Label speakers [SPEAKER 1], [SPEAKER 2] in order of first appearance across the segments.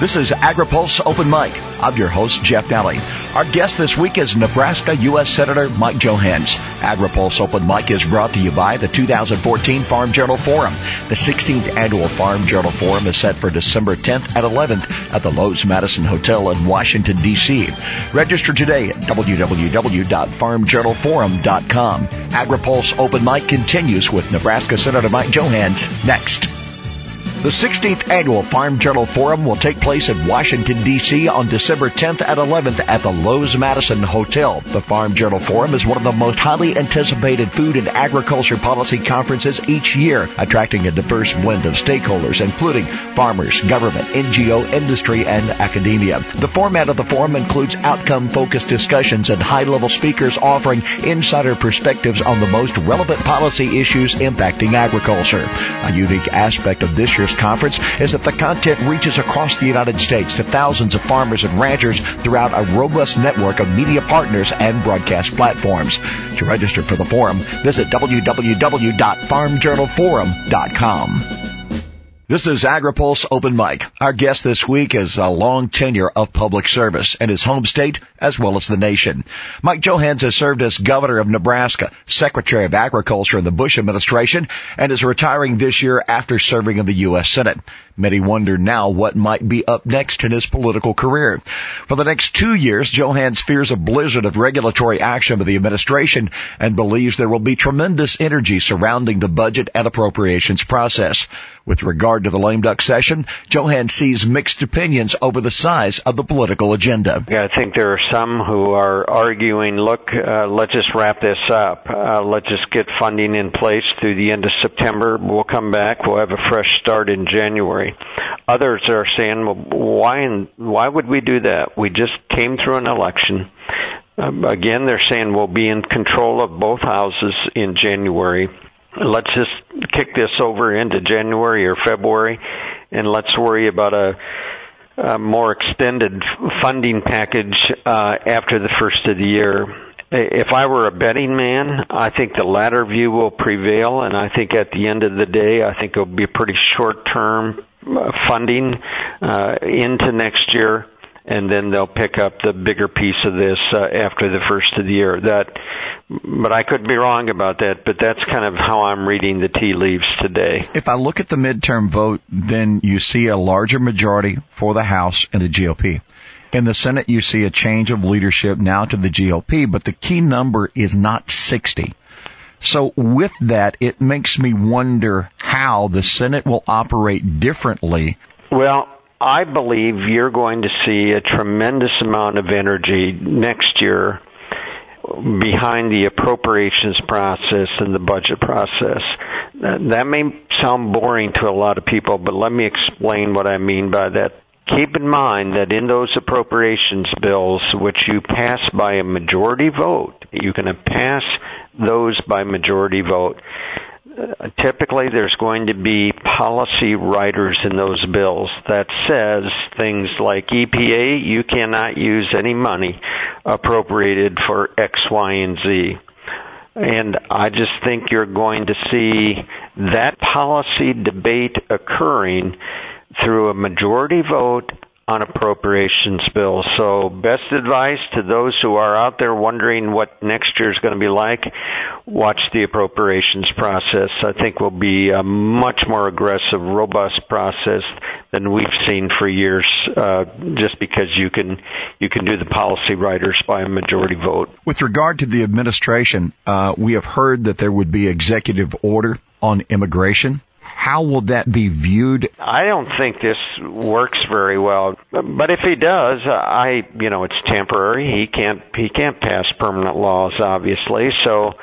[SPEAKER 1] This is AgriPulse Open Mic. I'm your host, Jeff Daly. Our guest this week is Nebraska U.S. Senator Mike Johanns. AgriPulse Open Mic is brought to you by the 2014 Farm Journal Forum. The 16th annual Farm Journal Forum is set for December 10th and 11th at the Loews Madison Hotel in Washington, D.C. Register today at www.farmjournalforum.com. AgriPulse Open Mic continues with Nebraska Senator Mike Johanns next. The 16th annual Farm Journal Forum will take place in Washington, D.C. on December 10th and 11th at the Loews Madison Hotel. The Farm Journal Forum is one of the most highly anticipated food and agriculture policy conferences each year, attracting a diverse blend of stakeholders, including farmers, government, NGO, industry, and academia. The format of the forum includes outcome-focused discussions and high-level speakers offering insider perspectives on the most relevant policy issues impacting agriculture. A unique aspect of this year's conference is that the content reaches across the United States to thousands of farmers and ranchers throughout a robust network of media partners and broadcast platforms. To register for the forum, visit www.farmjournalforum.com. This is AgriPulse Open Mic. Our guest this week is a long tenure of public service in his home state as well as the nation. Mike Johanns has served as governor of Nebraska, secretary of agriculture in the Bush administration, and is retiring this year after serving in the U.S. Senate. Many wonder now what might be up next in his political career. For the next two years, Johanns fears a blizzard of regulatory action by the administration and believes there will be tremendous energy surrounding the budget and appropriations process. With regard to the lame duck session, Johanns sees mixed opinions over the size of the political agenda.
[SPEAKER 2] I think there are some who are arguing, look, uh, let's just wrap this up. Uh, let's just get funding in place through the end of September. We'll come back. We'll have a fresh start in January. Others are saying, well, why why would we do that? We just came through an election. Um, again, they're saying we'll be in control of both houses in January. Let's just kick this over into January or February, and let's worry about a, a more extended funding package uh, after the first of the year if I were a betting man, I think the latter view will prevail, and I think at the end of the day, I think it'll be pretty short term uh, funding uh, into next year, and then they'll pick up the bigger piece of this uh, after the first of the year. That, but I could be wrong about that. But that's kind of how I'm reading the tea leaves today.
[SPEAKER 1] If I look at the midterm vote, then you see a larger majority for the House and the GOP. In the Senate, you see a change of leadership now to the GOP, but the key number is not 60. So with that, it makes me wonder how the Senate will operate differently.
[SPEAKER 2] Well, I believe you're going to see a tremendous amount of energy next year behind the appropriations process and the budget process. That may sound boring to a lot of people, but let me explain what I mean by that keep in mind that in those appropriations bills, which you pass by a majority vote, you can pass those by majority vote. Uh, typically there's going to be policy riders in those bills that says things like EPA, you cannot use any money appropriated for X, Y, and Z. And I just think you're going to see that policy debate occurring through a majority vote on appropriations bills. So best advice to those who are out there wondering what next year is going to be like, watch the appropriations process. I think will be a much more aggressive, robust process than we've seen for years, uh, just because you can, you can do the policy riders by a majority vote.
[SPEAKER 1] With regard to the administration, uh, we have heard that there would be executive order on immigration. How will that be viewed?
[SPEAKER 2] I don't think this works very well. But if he does, I, you know, it's temporary. He can't, he can't pass permanent laws, obviously. So,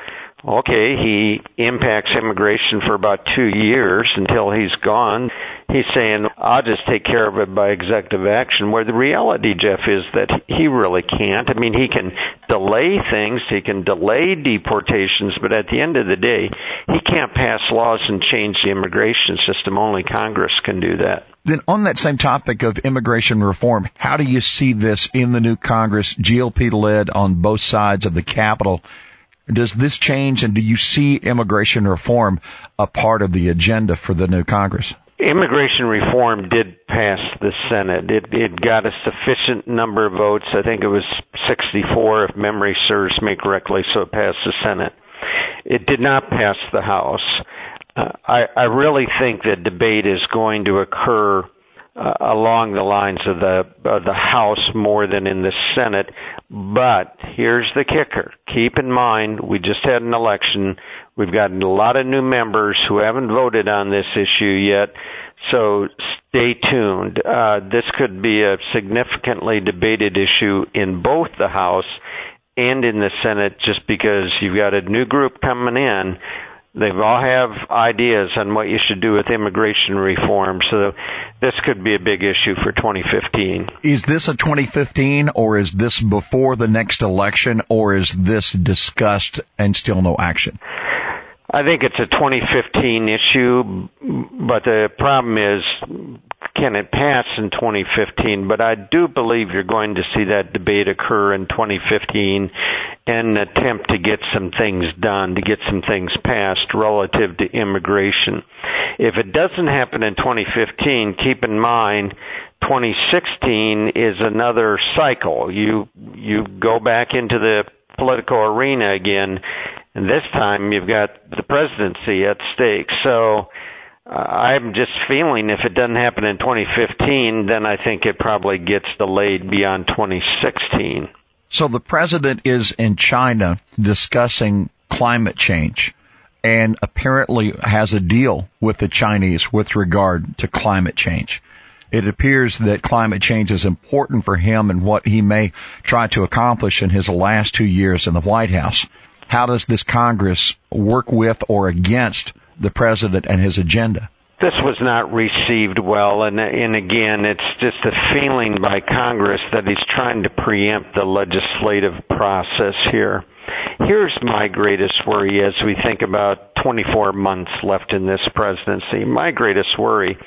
[SPEAKER 2] okay, he impacts immigration for about two years until he's gone he's saying, I'll just take care of it by executive action, where the reality, Jeff, is that he really can't. I mean, he can delay things, he can delay deportations, but at the end of the day, he can't pass laws and change the immigration system. Only Congress can do that.
[SPEAKER 1] Then on that same topic of immigration reform, how do you see this in the new Congress, GOP led on both sides of the Capitol? Does this change and do you see immigration reform a part of the agenda for the new Congress?
[SPEAKER 2] Immigration reform did pass the Senate. It, it got a sufficient number of votes. I think it was 64, if memory serves me correctly, so it passed the Senate. It did not pass the House. Uh, I, I really think that debate is going to occur uh, along the lines of the of the House more than in the Senate. But here's the kicker: keep in mind, we just had an election. We've got a lot of new members who haven't voted on this issue yet. So stay tuned. Uh, this could be a significantly debated issue in both the House and in the Senate just because you've got a new group coming in they all have ideas on what you should do with immigration reform. So this could be a big issue for 2015.
[SPEAKER 1] Is this a 2015 or is this before the next election or is this discussed and still no action?
[SPEAKER 2] I think it's a 2015 issue, but the problem is can it pass in 2015? But I do believe you're going to see that debate occur in 2015 and attempt to get some things done, to get some things passed relative to immigration. If it doesn't happen in 2015, keep in mind 2016 is another cycle. You you go back into the political arena again, and this time you've got the presidency at stake. So uh, I'm just feeling if it doesn't happen in 2015, then I think it probably gets delayed beyond 2016.
[SPEAKER 1] So the president is in China discussing climate change and apparently has a deal with the Chinese with regard to climate change. It appears that climate change is important for him and what he may try to accomplish in his last two years in the White House. How does this Congress work with or against the president and his agenda?
[SPEAKER 2] This was not received well, and, and again, it's just a feeling by Congress that he's trying to preempt the legislative process here. Here's my greatest worry as we think about 24 months left in this presidency. My greatest worry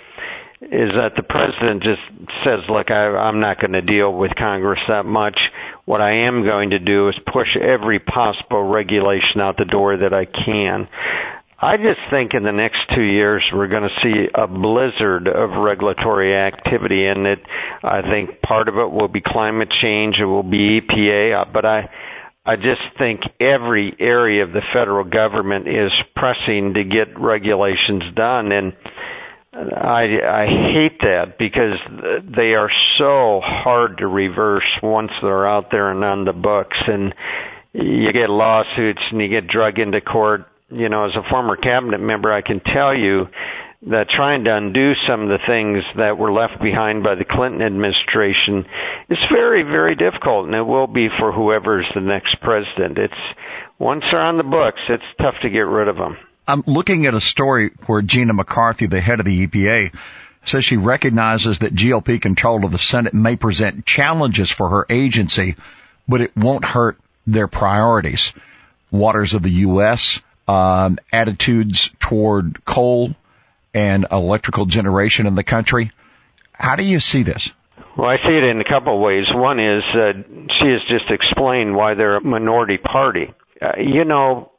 [SPEAKER 2] is that the president just says, look, I, I'm not going to deal with Congress that much. What I am going to do is push every possible regulation out the door that I can. I just think in the next two years we're going to see a blizzard of regulatory activity, and it. I think part of it will be climate change, it will be EPA, uh, but I. I just think every area of the federal government is pressing to get regulations done, and I, I hate that because they are so hard to reverse once they're out there and on the books, and you get lawsuits and you get drug into court you know, as a former cabinet member, I can tell you that trying to undo some of the things that were left behind by the Clinton administration is very, very difficult, and it will be for whoever's the next president. It's once they're on the books, it's tough to get rid of them.
[SPEAKER 1] I'm looking at a story where Gina McCarthy, the head of the EPA, says she recognizes that GOP control of the Senate may present challenges for her agency, but it won't hurt their priorities. Waters of the U.S., um, attitudes toward coal and electrical generation in the country. How do you see this?
[SPEAKER 2] Well, I see it in a couple of ways. One is uh, she has just explained why they're a minority party. Uh, you know,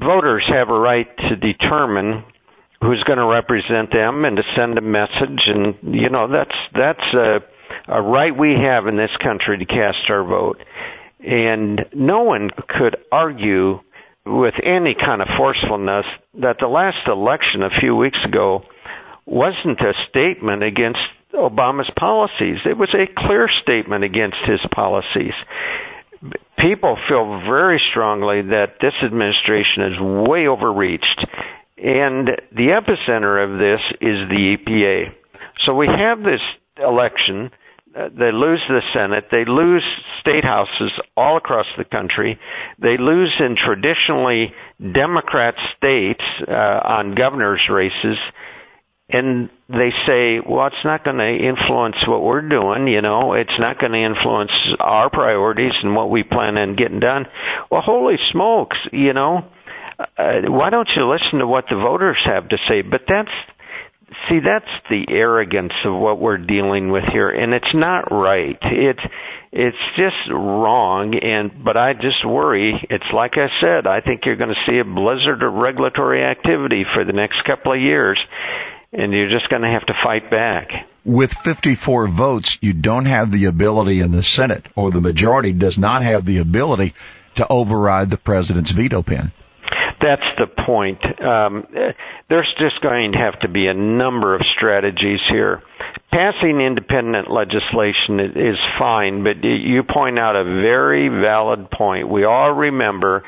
[SPEAKER 2] voters have a right to determine who's going to represent them and to send a message, and you know that's that's a, a right we have in this country to cast our vote. And no one could argue with any kind of forcefulness that the last election a few weeks ago wasn't a statement against Obama's policies. It was a clear statement against his policies. People feel very strongly that this administration is way overreached, and the epicenter of this is the EPA. So we have this election. Uh, they lose the Senate, they lose state houses all across the country, they lose in traditionally Democrat states uh, on governor's races, and they say, well, it's not going to influence what we're doing, you know, it's not going to influence our priorities and what we plan on getting done. Well, holy smokes, you know, uh, why don't you listen to what the voters have to say? But that's see that's the arrogance of what we're dealing with here and it's not right it's it's just wrong and but i just worry it's like i said i think you're going to see a blizzard of regulatory activity for the next couple of years and you're just going to have to fight back.
[SPEAKER 1] With 54 votes, you don't have the ability in the Senate, or the majority does not have the ability to override the president's veto pen.
[SPEAKER 2] That's the point. Um, there's just going to have to be a number of strategies here. Passing independent legislation is fine, but you point out a very valid point. We all remember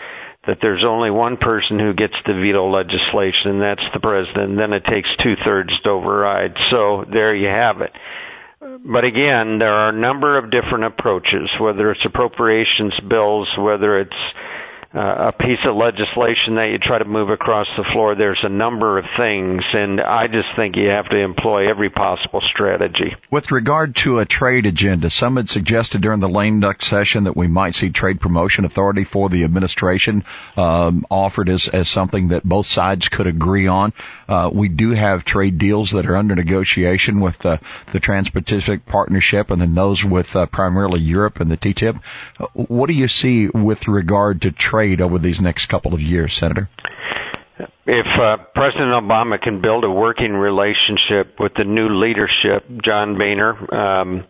[SPEAKER 2] that there's only one person who gets to veto legislation, and that's the president. And then it takes two thirds to override. So there you have it. But again, there are a number of different approaches, whether it's appropriations bills, whether it's a piece of legislation that you try to move across the floor. There's a number of things, and I just think you have to employ every possible strategy.
[SPEAKER 1] With regard to a trade agenda, some had suggested during the lame duck session that we might see trade promotion authority for the administration um, offered as, as something that both sides could agree on. Uh, we do have trade deals that are under negotiation with uh, the Trans-Pacific Partnership and then those with uh, primarily Europe and the TTIP. What do you see with regard to trade trade over these next couple of years, Senator?
[SPEAKER 2] If uh, President Obama can build a working relationship with the new leadership, John Boehner, um,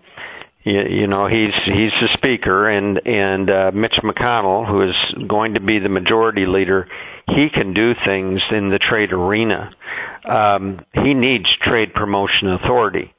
[SPEAKER 2] you, you know he's he's the speaker, and and uh, Mitch McConnell, who is going to be the majority leader, he can do things in the trade arena. Um, he needs trade promotion authority.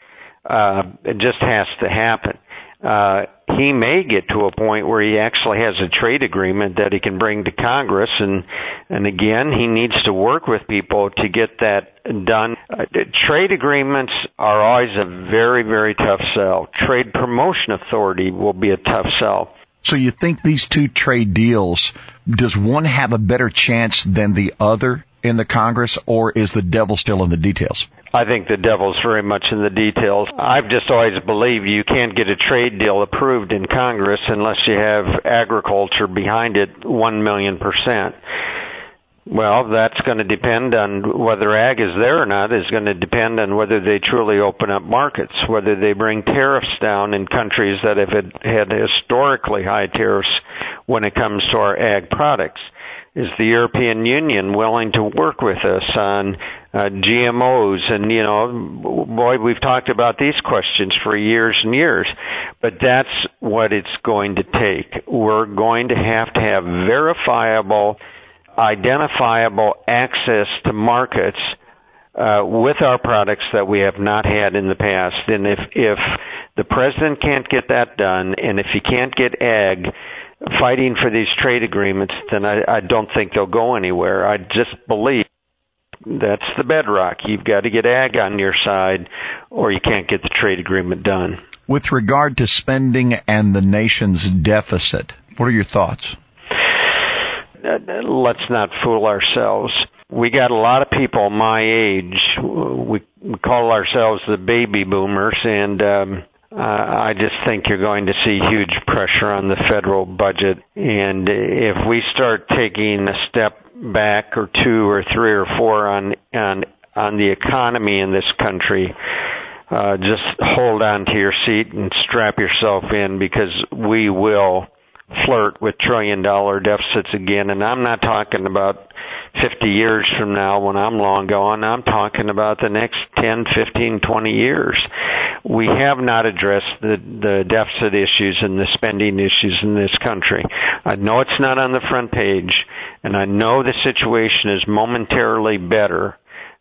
[SPEAKER 2] Uh, it just has to happen uh, he may get to a point where he actually has a trade agreement that he can bring to Congress, and and again, he needs to work with people to get that done. Uh, trade agreements are always a very very tough sell. Trade promotion authority will be a tough sell.
[SPEAKER 1] So you think these two trade deals, does one have a better chance than the other in the Congress, or is the devil still in the details?
[SPEAKER 2] I think the devil's very much in the details. I've just always believed you can't get a trade deal approved in Congress unless you have agriculture behind it one million percent. Well, that's going to depend on whether ag is there or not is going to depend on whether they truly open up markets, whether they bring tariffs down in countries that have had historically high tariffs when it comes to our ag products. Is the European Union willing to work with us on uh, GMOs? And you know, boy, we've talked about these questions for years and years, but that's what it's going to take. We're going to have to have verifiable, identifiable access to markets uh, with our products that we have not had in the past. And if if the president can't get that done, and if he can't get ag fighting for these trade agreements, then I, I don't think they'll go anywhere. I just believe that's the bedrock. You've got to get ag on your side, or you can't get the trade agreement done.
[SPEAKER 1] With regard to spending and the nation's deficit, what are your thoughts?
[SPEAKER 2] Let's not fool ourselves. We got a lot of people my age. We call ourselves the baby boomers, and um, uh, I just think you're going to see huge pressure on the federal budget. And if we start taking a step back or two or three or four on, on, on the economy in this country, uh, just hold on to your seat and strap yourself in because we will flirt with trillion dollar deficits again. And I'm not talking about 50 years from now when I'm long gone. I'm talking about the next 10, 15, 20 years. We have not addressed the, the deficit issues and the spending issues in this country. I know it's not on the front page, and I know the situation is momentarily better,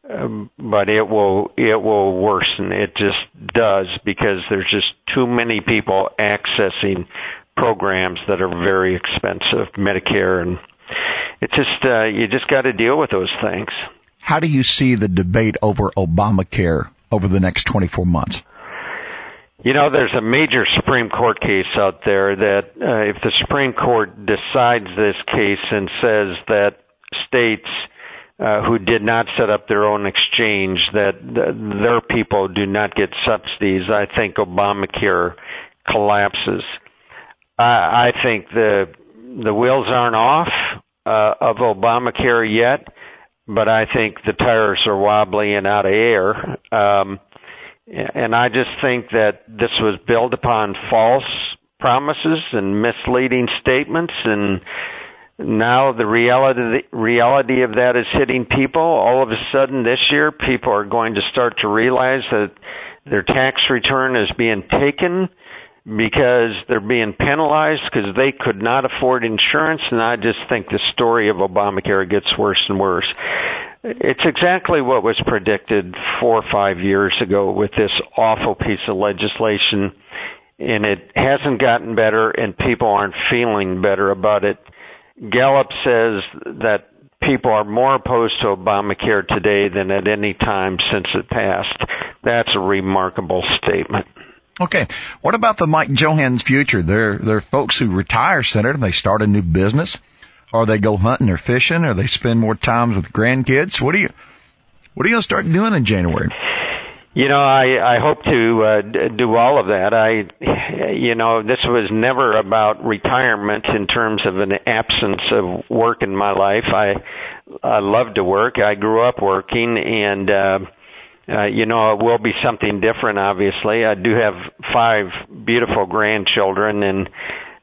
[SPEAKER 2] um, but it will it will worsen. It just does because there's just too many people accessing programs that are very expensive, Medicare and it's just uh, you just got to deal with those things.
[SPEAKER 1] How do you see the debate over Obamacare over the next 24 months?
[SPEAKER 2] You know, there's a major Supreme Court case out there that uh, if the Supreme Court decides this case and says that states uh, who did not set up their own exchange that th- their people do not get subsidies, I think Obamacare collapses. I, I think the the wheels aren't off of Obamacare yet, but I think the tires are wobbly and out of air. Um, and I just think that this was built upon false promises and misleading statements and now the reality reality of that is hitting people. All of a sudden this year, people are going to start to realize that their tax return is being taken because they're being penalized because they could not afford insurance. And I just think the story of Obamacare gets worse and worse. It's exactly what was predicted four or five years ago with this awful piece of legislation. And it hasn't gotten better and people aren't feeling better about it. Gallup says that people are more opposed to Obamacare today than at any time since it passed. That's a remarkable statement.
[SPEAKER 1] Okay. What about the Mike Johanns future? They're, they're folks who retire, Senator, they start a new business, or they go hunting or fishing, or they spend more times with grandkids. What do you, what are you going to start doing in January?
[SPEAKER 2] You know, I I hope to uh, do all of that. I, you know, this was never about retirement in terms of an absence of work in my life. I I love to work. I grew up working, and uh, uh, you know, it will be something different, obviously. I do have five beautiful grandchildren and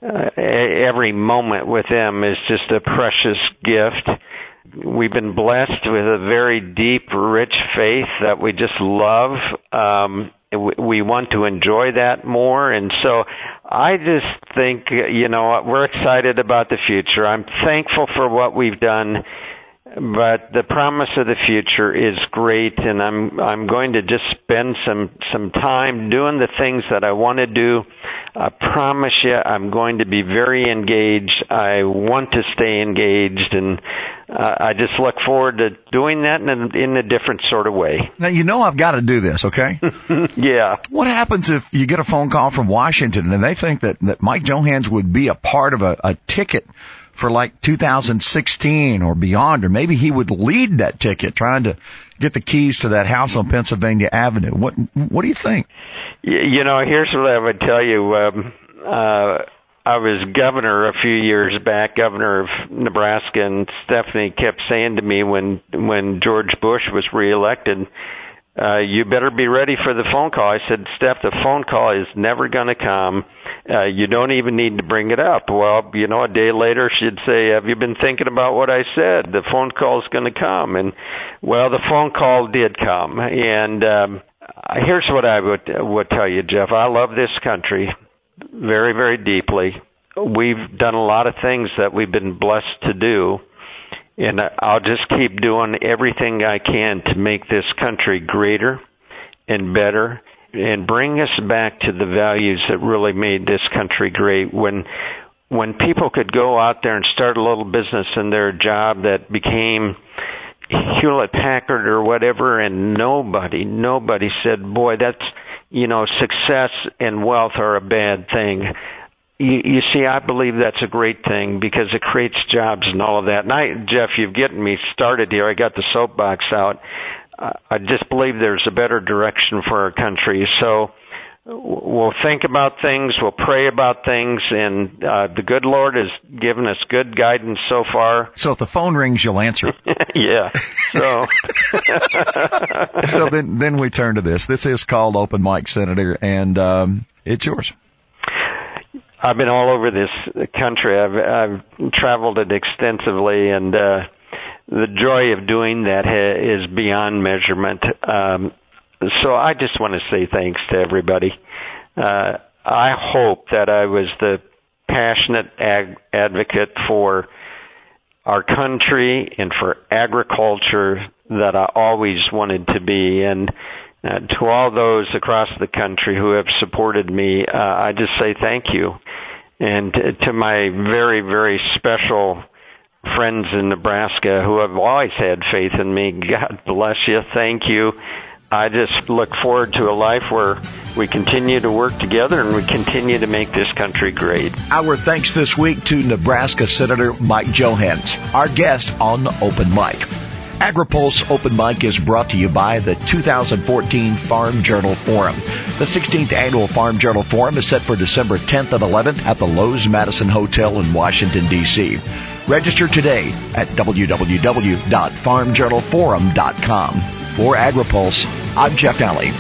[SPEAKER 2] uh, every moment with them is just a precious gift. We've been blessed with a very deep, rich faith that we just love. Um, we want to enjoy that more. And so I just think, you know, we're excited about the future. I'm thankful for what we've done but the promise of the future is great and I'm I'm going to just spend some some time doing the things that I want to do. I promise you I'm going to be very engaged. I want to stay engaged and uh, I just look forward to doing that in a, in a different sort of way.
[SPEAKER 1] Now you know I've got to do this, okay?
[SPEAKER 2] yeah.
[SPEAKER 1] What happens if you get a phone call from Washington and they think that that Mike Johanns would be a part of a, a ticket for like 2016 or beyond, or maybe he would lead that ticket trying to get the keys to that house on Pennsylvania Avenue. What What do you think?
[SPEAKER 2] You know, here's what I would tell you. Um, uh, I was governor a few years back, governor of Nebraska, and Stephanie kept saying to me when when George Bush was reelected, uh, "You better be ready for the phone call." I said, "Steph, the phone call is never going to come." Uh, you don't even need to bring it up. Well, you know, a day later she'd say, "Have you been thinking about what I said? The phone call's going to come." And well, the phone call did come. And um, here's what I would would tell you, Jeff. I love this country very, very deeply. We've done a lot of things that we've been blessed to do. And I'll just keep doing everything I can to make this country greater and better and bring us back to the values that really made this country great when when people could go out there and start a little business in their job that became Hewlett Packard or whatever and nobody nobody said boy that's you know success and wealth are a bad thing you, you see, I believe that's a great thing because it creates jobs and all of that. And I, Jeff, you've gotten me started here. I got the soapbox out. I just believe there's a better direction for our country. So we'll think about things, we'll pray about things, and uh, the good Lord has given us good guidance so far.
[SPEAKER 1] So if the phone rings, you'll answer.
[SPEAKER 2] yeah. So.
[SPEAKER 1] so then, then we turn to this. This is called Open Mic, Senator, and um, it's yours.
[SPEAKER 2] I've been all over this country. I've I've traveled it extensively, and uh, the joy of doing that ha- is beyond measurement. Um, so I just want to say thanks to everybody. Uh, I hope that I was the passionate ag- advocate for our country and for agriculture that I always wanted to be. And uh, to all those across the country who have supported me, uh, I just say thank you. And to, to my very, very special friends in Nebraska who have always had faith in me. God bless you. Thank you. I just look forward to a life where we continue to work together and we continue to make this country great.
[SPEAKER 1] Our thanks this week to Nebraska Senator Mike Johanns, our guest on Open Mic. AgriPulse Open Mic is brought to you by the 2014 Farm Journal Forum. The 16th Annual Farm Journal Forum is set for December 10th and 11th at the Loews Madison Hotel in Washington, D.C. Register today at www.farmjournalforum.com. For AgriPulse, I'm Jeff Daly.